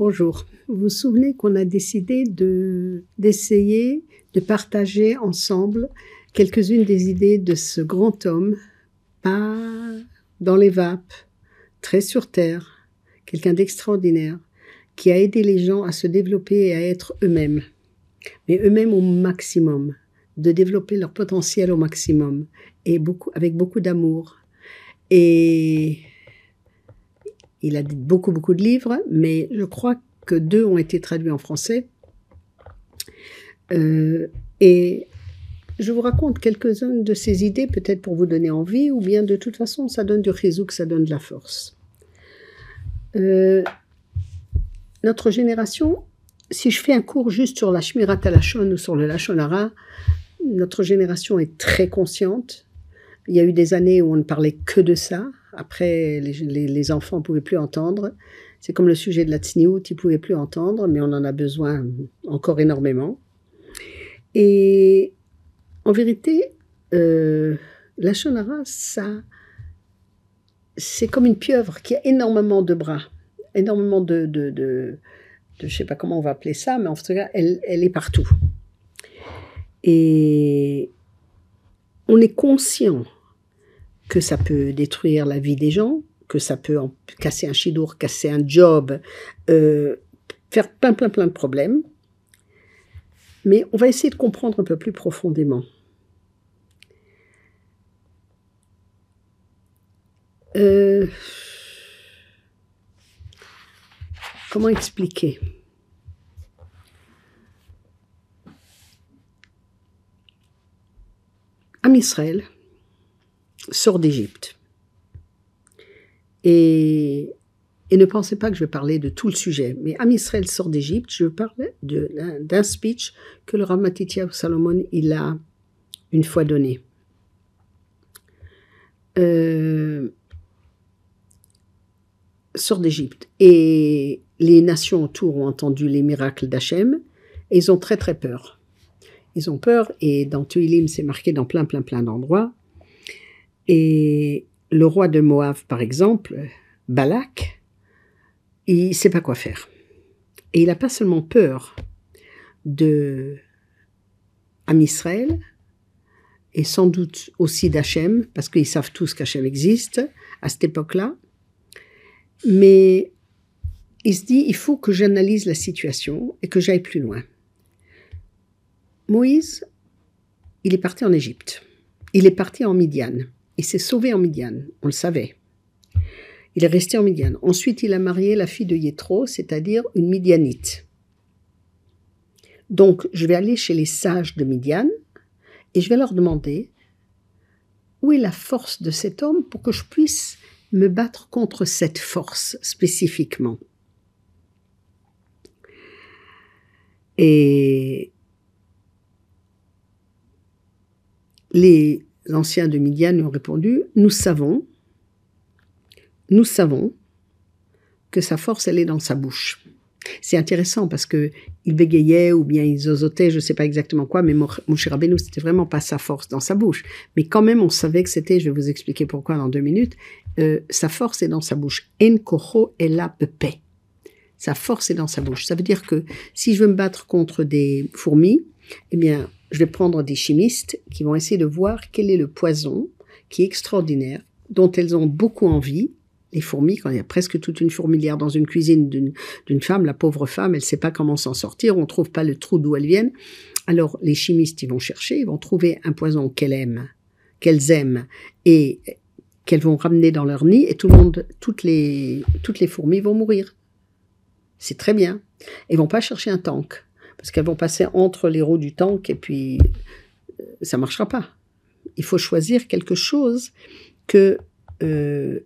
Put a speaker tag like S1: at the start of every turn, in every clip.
S1: Bonjour. Vous vous souvenez qu'on a décidé de, d'essayer de partager ensemble quelques-unes des idées de ce grand homme, pas dans les vapes, très sur terre, quelqu'un d'extraordinaire, qui a aidé les gens à se développer et à être eux-mêmes, mais eux-mêmes au maximum, de développer leur potentiel au maximum, et avec beaucoup d'amour. Et il a beaucoup, beaucoup de livres, mais je crois que deux ont été traduits en français. Euh, et je vous raconte quelques-unes de ces idées, peut-être pour vous donner envie, ou bien de toute façon, ça donne du que ça donne de la force. Euh, notre génération, si je fais un cours juste sur la Shmirat Lachon ou sur le Lachonara, notre génération est très consciente. Il y a eu des années où on ne parlait que de ça, après, les, enfants ne pouvaient plus entendre. C'est comme le sujet de la tsniout, ils ne pouvaient plus entendre, mais on en a besoin encore énormément. Et en vérité, euh, la shonara, ça, c'est comme une pieuvre qui a énormément de bras, énormément de, je ne sais pas comment on va appeler ça, mais en tout cas, elle est partout. Et on est conscient que ça peut détruire la vie des gens, que ça peut casser un chidour, casser un job, euh, faire plein, plein, plein de problèmes. Mais on va essayer de comprendre un peu plus profondément. Euh, comment expliquer? Am Israël, sort d'Égypte. Et, et, ne pensez pas que je vais parler de tout le sujet, mais Am Israël sort d'Égypte, je parle d'un speech que le Rav Salomon il a une fois donné. Euh, sort d'Égypte. Et les nations autour ont entendu les miracles d'Hachem et ils ont très très peur. Ils ont peur et dans Tuilim c'est marqué dans plein plein plein d'endroits et le roi de Moab, par exemple, Balak, il ne sait pas quoi faire. Et il n'a pas seulement peur de Am Israël, et sans doute aussi d'Hachem, parce qu'ils savent tous qu'Hachem existe à cette époque-là, mais il se dit, il faut que j'analyse la situation et que j'aille plus loin. Moïse, il est parti en Égypte. Il est parti en Midian. Il s'est sauvé en Midian, on le savait. Il est resté en Midian. Ensuite, il a marié la fille de Yétro, c'est-à-dire une Midianite. Donc, je vais aller chez les sages de Midian et je vais leur demander où est la force de cet homme pour que je puisse me battre contre cette force spécifiquement. Et les anciens de Midian lui ont répondu Nous savons, nous savons que sa force, elle est dans sa bouche. C'est intéressant parce que il bégayait ou bien il zozotait, je ne sais pas exactement quoi, mais Moshe Rabbeinu, c'était vraiment pas sa force dans sa bouche. Mais quand même, on savait que c'était, je vais vous expliquer pourquoi dans deux minutes, euh, sa force est dans sa bouche. En koho la paix. Sa force est dans sa bouche. Ça veut dire que si je veux me battre contre des fourmis, eh bien, je vais prendre des chimistes qui vont essayer de voir quel est le poison qui est extraordinaire, dont elles ont beaucoup envie. Les fourmis, quand il y a presque toute une fourmilière dans une cuisine d'une femme, la pauvre femme, elle ne sait pas comment s'en sortir, on ne trouve pas le trou d'où elles viennent. Alors les chimistes, ils vont chercher, ils vont trouver un poison qu'elles aiment, qu'elles aiment, et qu'elles vont ramener dans leur nid, et tout le monde, toutes les, toutes les fourmis vont mourir. C'est très bien. Ils vont pas chercher un tank parce qu'elles vont passer entre les roues du tank et puis euh, ça marchera pas. Il faut choisir quelque chose que euh,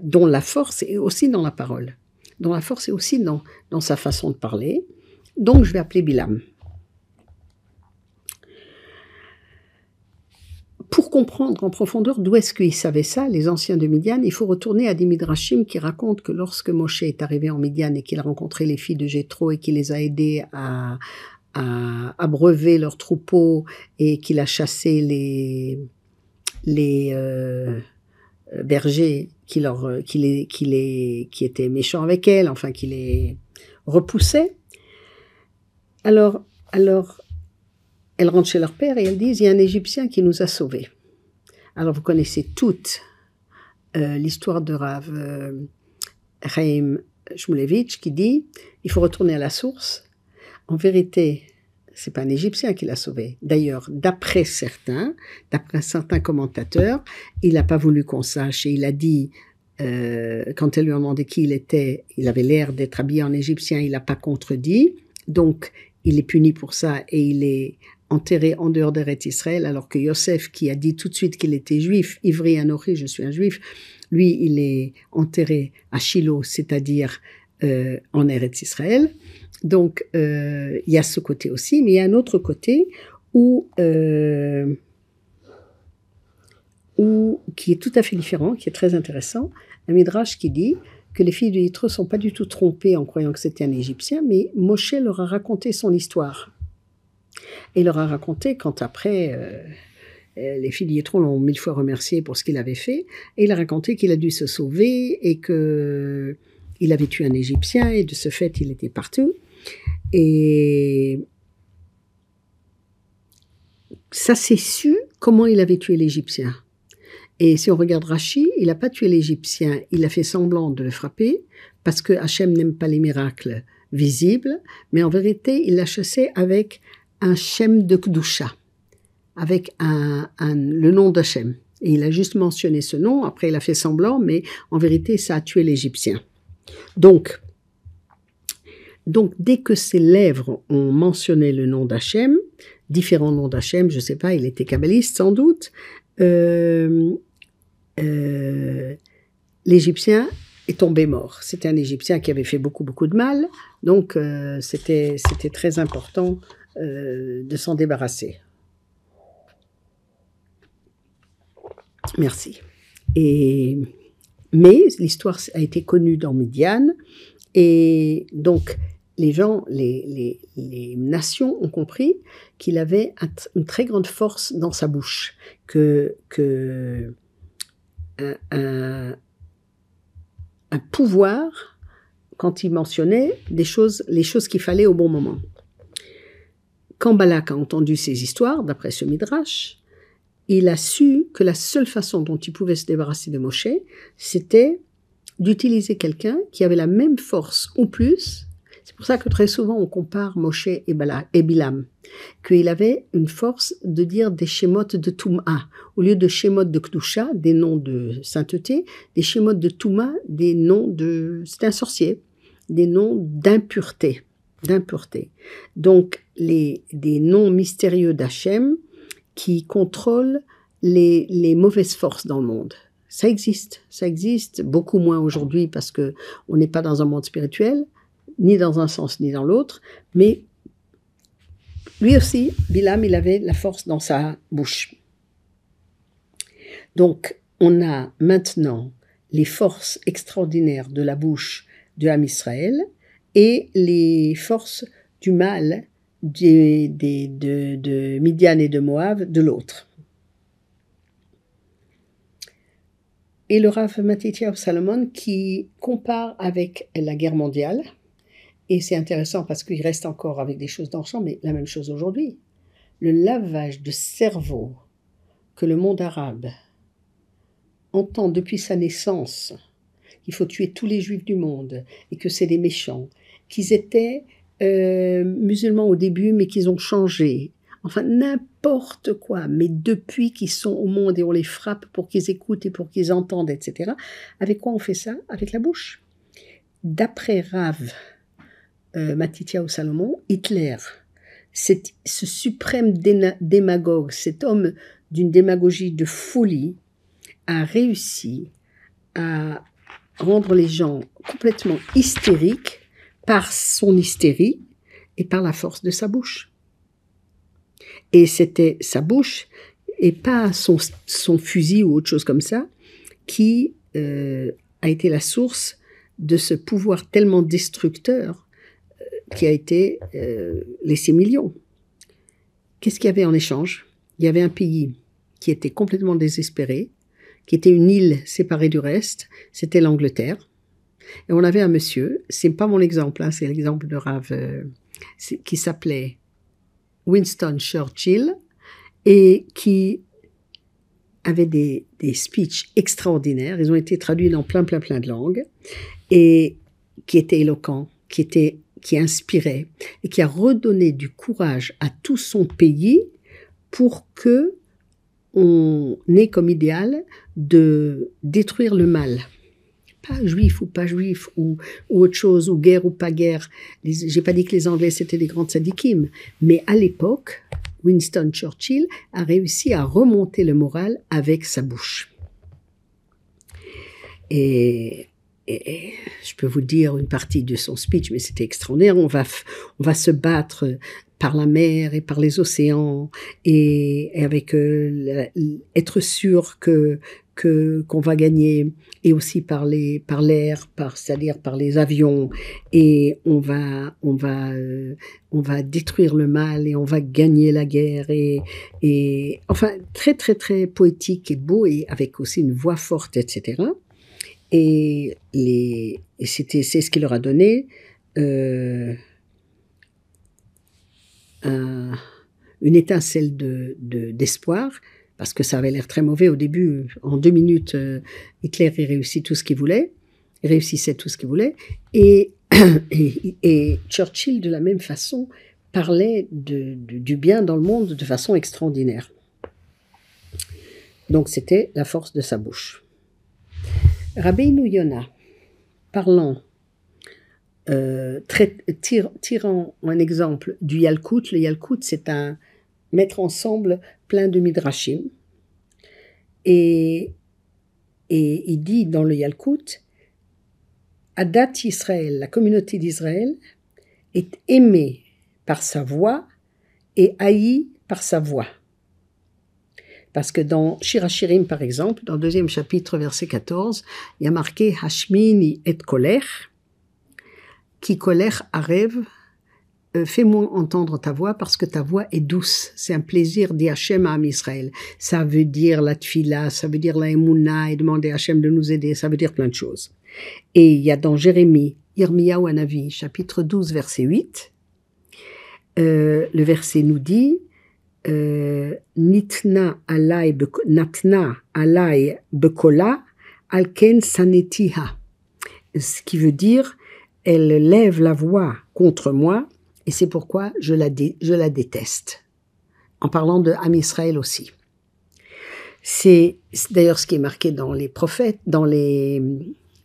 S1: dont la force est aussi dans la parole, dont la force est aussi dans, dans sa façon de parler. Donc je vais appeler Bilam. Pour comprendre en profondeur d'où est-ce qu'ils savaient ça, les anciens de Midian, il faut retourner à des midrashim qui racontent que lorsque Moshe est arrivé en Midian et qu'il a rencontré les filles de Jétro et qu'il les a aidées à, abreuver leurs troupeaux et qu'il a chassé les, euh, berger qui leur, qui les, qui les, qui était méchant avec elle, enfin qui les repoussait. Alors, alors, elles rentrent chez leur père et elles disent il y a un Égyptien qui nous a sauvés. Alors vous connaissez toute l'histoire de Rav euh, Shmulevitch qui dit il faut retourner à la source. En vérité, c'est pas un Égyptien qui l'a sauvé. D'ailleurs, d'après certains, d'après certains commentateurs, il n'a pas voulu qu'on sache et il a dit euh, quand elle lui a demandé qui il était, il avait l'air d'être habillé en Égyptien, il n'a pas contredit. Donc, il est puni pour ça et il est enterré en dehors d'Eretz Israël, alors que Yosef, qui a dit tout de suite qu'il était juif, Ivri Anochi, je suis un juif, lui, il est enterré à Shiloh, c'est-à-dire euh, en Eretz Israël. Donc, euh, il y a ce côté aussi, mais il y a un autre côté où, euh, où, qui est tout à fait différent, qui est très intéressant. Un midrash qui dit que les filles de Yitro sont pas du tout trompées en croyant que c'était un Égyptien, mais Moshe leur a raconté son histoire. Et il leur a raconté quand après, euh, euh, les Yitro l'ont mille fois remercié pour ce qu'il avait fait, et il a raconté qu'il a dû se sauver et que il avait tué un Égyptien et de ce fait il était partout. Et ça s'est su comment il avait tué l'Égyptien. Et si on regarde Rachi, il n'a pas tué l'Égyptien, il a fait semblant de le frapper parce que Hachem n'aime pas les miracles visibles, mais en vérité, il l'a chassé avec un Shem de Kdusha, avec un, le nom d'Hachem. Et il a juste mentionné ce nom, après il a fait semblant, mais en vérité, ça a tué l'Égyptien. Donc, donc, dès que ses lèvres ont mentionné le nom d'Hachem, différents noms d'Hachem, je ne sais pas, il était kabbaliste sans doute, euh, euh, l'Égyptien est tombé mort. C'était un Égyptien qui avait fait beaucoup, beaucoup de mal, donc euh, c'était très important de s'en débarrasser. Merci. Et, mais l'histoire a été connue dans Midian, et donc les gens, les, nations ont compris qu'il avait une très grande force dans sa bouche, que un, pouvoir quand il mentionnait des choses, les choses qu'il fallait au bon moment. Quand Balak a entendu ces histoires, d'après ce midrash, il a su que la seule façon dont il pouvait se débarrasser de Moshe, c'était d'utiliser quelqu'un qui avait la même force ou plus. C'est pour ça que très souvent on compare Moshe et, et Bilam, qu'il avait une force de dire des schémotes de Touma, au lieu de schémotes de Kdusha, des noms de sainteté, des schémotes de Touma, des noms de... c'est un sorcier, des noms d'impureté, d'impureté. Donc les, des noms mystérieux d'Hachem qui contrôlent les, les mauvaises forces dans le monde. Ça existe, ça existe, beaucoup moins aujourd'hui parce que on n'est pas dans un monde spirituel, ni dans un sens ni dans l'autre, mais lui aussi, Bilam, il avait la force dans sa bouche. Donc, on a maintenant les forces extraordinaires de la bouche de Ham Israël et les forces du mal de, Midian et de Moab de l'autre. Et le Rav Matitya Salomon qui compare avec la guerre mondiale, et c'est intéressant parce qu'il reste encore avec des choses d'enchant, mais la même chose aujourd'hui. Le lavage de cerveau que le monde arabe entend depuis sa naissance, qu'il faut tuer tous les juifs du monde et que c'est des méchants, qu'ils étaient euh, musulmans au début mais qu'ils ont changé. Enfin, n'importe quoi, mais depuis qu'ils sont au monde et on les frappe pour qu'ils écoutent et pour qu'ils entendent, etc. Avec quoi on fait ça? Avec la bouche. D'après Rav, euh, Matitya Salomon, Hitler, ce suprême démagogue, cet homme d'une démagogie de folie, a réussi à rendre les gens complètement hystériques par son hystérie et par la force de sa bouche. Et c'était sa bouche et pas son, fusil ou autre chose comme ça qui euh, a été la source de ce pouvoir tellement destructeur qui a été euh, les 6 millions. Qu'est-ce qu'il y avait en échange? Il y avait un pays qui était complètement désespéré, qui était une île séparée du reste, c'était l'Angleterre. Et on avait un monsieur, c'est pas mon exemple, hein, c'est l'exemple de Rav, euh, qui s'appelait Winston Churchill et qui avait des, des speeches extraordinaires. Ils ont été traduits dans plein, plein, plein de langues et qui était éloquent, qui était, qui inspirait et qui a redonné du courage à tout son pays pour que on ait comme idéal de détruire le mal. Pas juif ou pas juif ou, autre chose, ou guerre ou pas guerre. J'ai pas dit que les Anglais c'était des grands sadikim, mais à l'époque, Winston Churchill a réussi à remonter le moral avec sa bouche. Je peux vous dire une partie de son speech, mais c'était extraordinaire. On va, on va se battre par la mer et par les océans et, avec euh, être sûr que que qu'on va gagner et aussi par les par l'air par c'est-à-dire par les avions et on va on va euh, on va détruire le mal et on va gagner la guerre et et enfin très très très poétique et beau et avec aussi une voix forte etc et les et c'était c'est ce qui leur a donné euh, une étincelle de d'espoir parce que ça avait l'air très mauvais au début. En deux minutes, euh, Hitler réussit tout ce qu'il voulait, réussissait tout ce qu'il voulait, et, et, Churchill de la même façon parlait de, du bien dans le monde de façon extraordinaire. Donc c'était la force de sa bouche. Rabbeinu Yona, parlant, euh, tirant un exemple du Yalkut, le Yalkut c'est un mettre ensemble plein de midrashim. Et, et il dit dans le Yalkut, Adat Israël, la communauté d'Israël, est aimée par sa voix et haïe par sa voix. Parce que dans Shirachirim, par exemple, dans le deuxième chapitre, verset 14, il y a marqué Hashmini et colère, qui colère rêve euh, fais-moi entendre ta voix parce que ta voix est douce. C'est un plaisir d'Hachem à Israël. Ça veut dire la tfila, ça veut dire la emuna et demander à Hachem de nous aider, ça veut dire plein de choses. Et il y a dans Jérémie, Irmiyahu Anavi, chapitre 12, verset 8, euh, le verset nous dit Nitna alai natna alai bekola alken sanetiha. Ce qui veut dire elle lève la voix contre moi et c'est pourquoi je la, je la déteste. En parlant de Am Israël aussi. C'est d'ailleurs ce qui est marqué dans les prophètes, dans les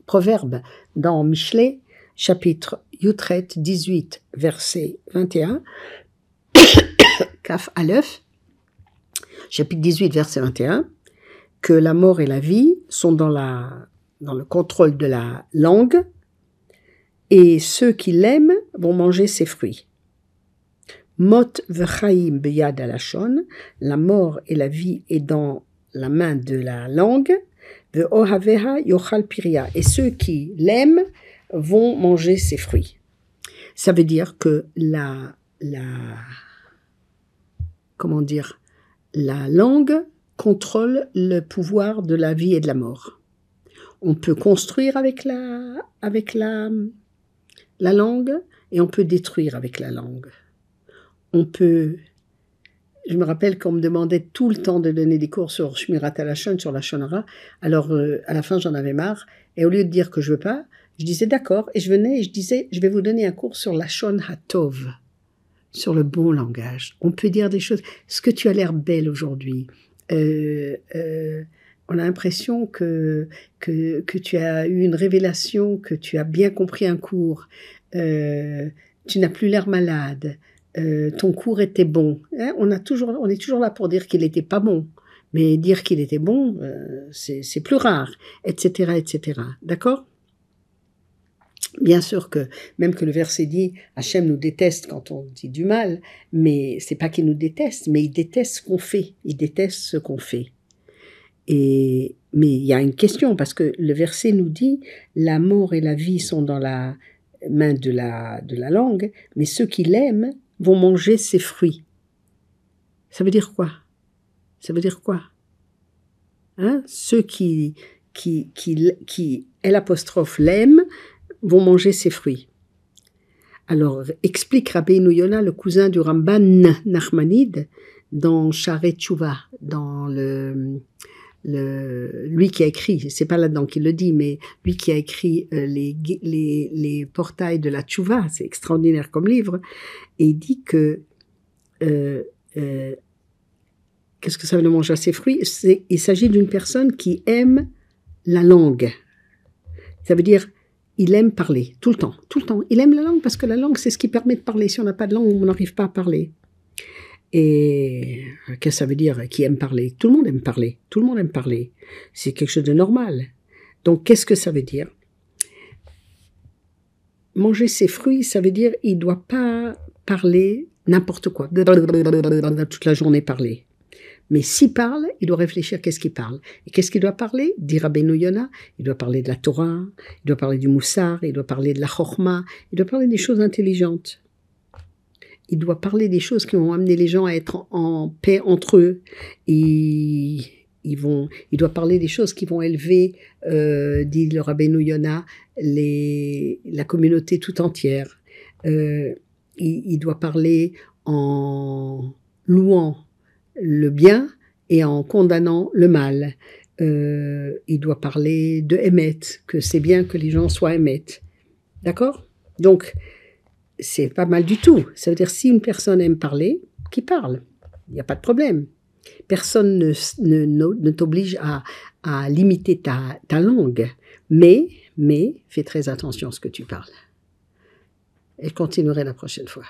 S1: proverbes, dans Michelet, chapitre Yutret 18, verset 21, Kaf Aleph, chapitre 18, verset 21, que la mort et la vie sont dans, la, dans le contrôle de la langue, et ceux qui l'aiment vont manger ses fruits. Mot v'chaim beyad alashon, la mort et la vie est dans la main de la langue. Ve'ohaveha yochal piria, et ceux qui l'aiment vont manger ses fruits. Ça veut dire que la, la, comment dire, la langue contrôle le pouvoir de la vie et de la mort. On peut construire avec la, avec la, la langue et on peut détruire avec la langue on peut. Je me rappelle qu'on me demandait tout le temps de donner des cours sur Shmirat Alashon, sur la Shonara. Alors, euh, à la fin, j'en avais marre. Et au lieu de dire que je veux pas, je disais d'accord. Et je venais et je disais, je vais vous donner un cours sur la Shon Hatov, sur le bon langage. On peut dire des choses. Ce que tu as l'air belle aujourd'hui? Euh, euh, on a l'impression que, que, tu as eu une révélation, que tu as bien compris un cours. tu n'as plus l'air malade. Euh, ton cours était bon. Hein, on, a toujours, on est toujours là pour dire qu'il n'était pas bon. Mais dire qu'il était bon, euh, c'est plus rare, etc., etc. D'accord? Bien sûr que, même que le verset dit, Hachem nous déteste quand on dit du mal, mais c'est pas qu'il nous déteste, mais il déteste ce qu'on fait. Il déteste ce qu'on fait. Et, mais il y a une question, parce que le verset nous dit, la mort et la vie sont dans la main de la, de la langue, mais ceux qui l'aiment vont manger ses fruits. Ça veut dire quoi? Ça veut dire quoi? Hein, ceux qui, qui, qui, qui, l'apostrophe, l'aiment, vont manger ses fruits. Alors, explique Rabbi Yona, le cousin du Ramban Nachmanide, dans Sharet Tshuva, dans le, lui qui a écrit, c'est pas là-dedans qu'il le dit, mais lui qui a écrit euh, les, les, les, portails de la Tshuva, c'est extraordinaire comme livre, et il dit que euh, euh, qu'est-ce que ça veut dire manger ses fruits? Il s'agit d'une personne qui aime la langue. Ça veut dire il aime parler tout le temps, tout le temps. Il aime la langue parce que la langue c'est ce qui permet de parler. Si on n'a pas de langue, on n'arrive pas à parler. Et qu'est-ce que ça veut dire qui aime parler? Tout le monde aime parler. Tout le monde aime parler. C'est quelque chose de normal. Donc qu'est-ce que ça veut dire? Manger ses fruits, ça veut dire il doit pas parler n'importe quoi. Toute la journée parler. Mais s'il parle, il doit réfléchir qu'est-ce qu'il parle. Et qu'est-ce qu'il doit parler? Dira Yona, il doit parler de la Torah, il doit parler du Moussar, il doit parler de la Chorma, il doit parler des choses intelligentes il doit parler des choses qui vont amener les gens à être en, paix entre eux. Ils vont, il doit parler des choses qui vont élever, euh, dit le Rabbeinu Yona, les, la communauté tout entière. Euh, il, doit parler en louant le bien et en condamnant le mal. Euh, il doit parler de Emmet, que c'est bien que les gens soient Emmet. D'accord? Donc, c'est pas mal du tout. Ça veut dire si une personne aime parler, qui parle. Il n'y a pas de problème. Personne ne, ne, t'oblige à, à, limiter ta, ta langue. Mais, mais, fais très attention à ce que tu parles. Et continuerai la prochaine fois.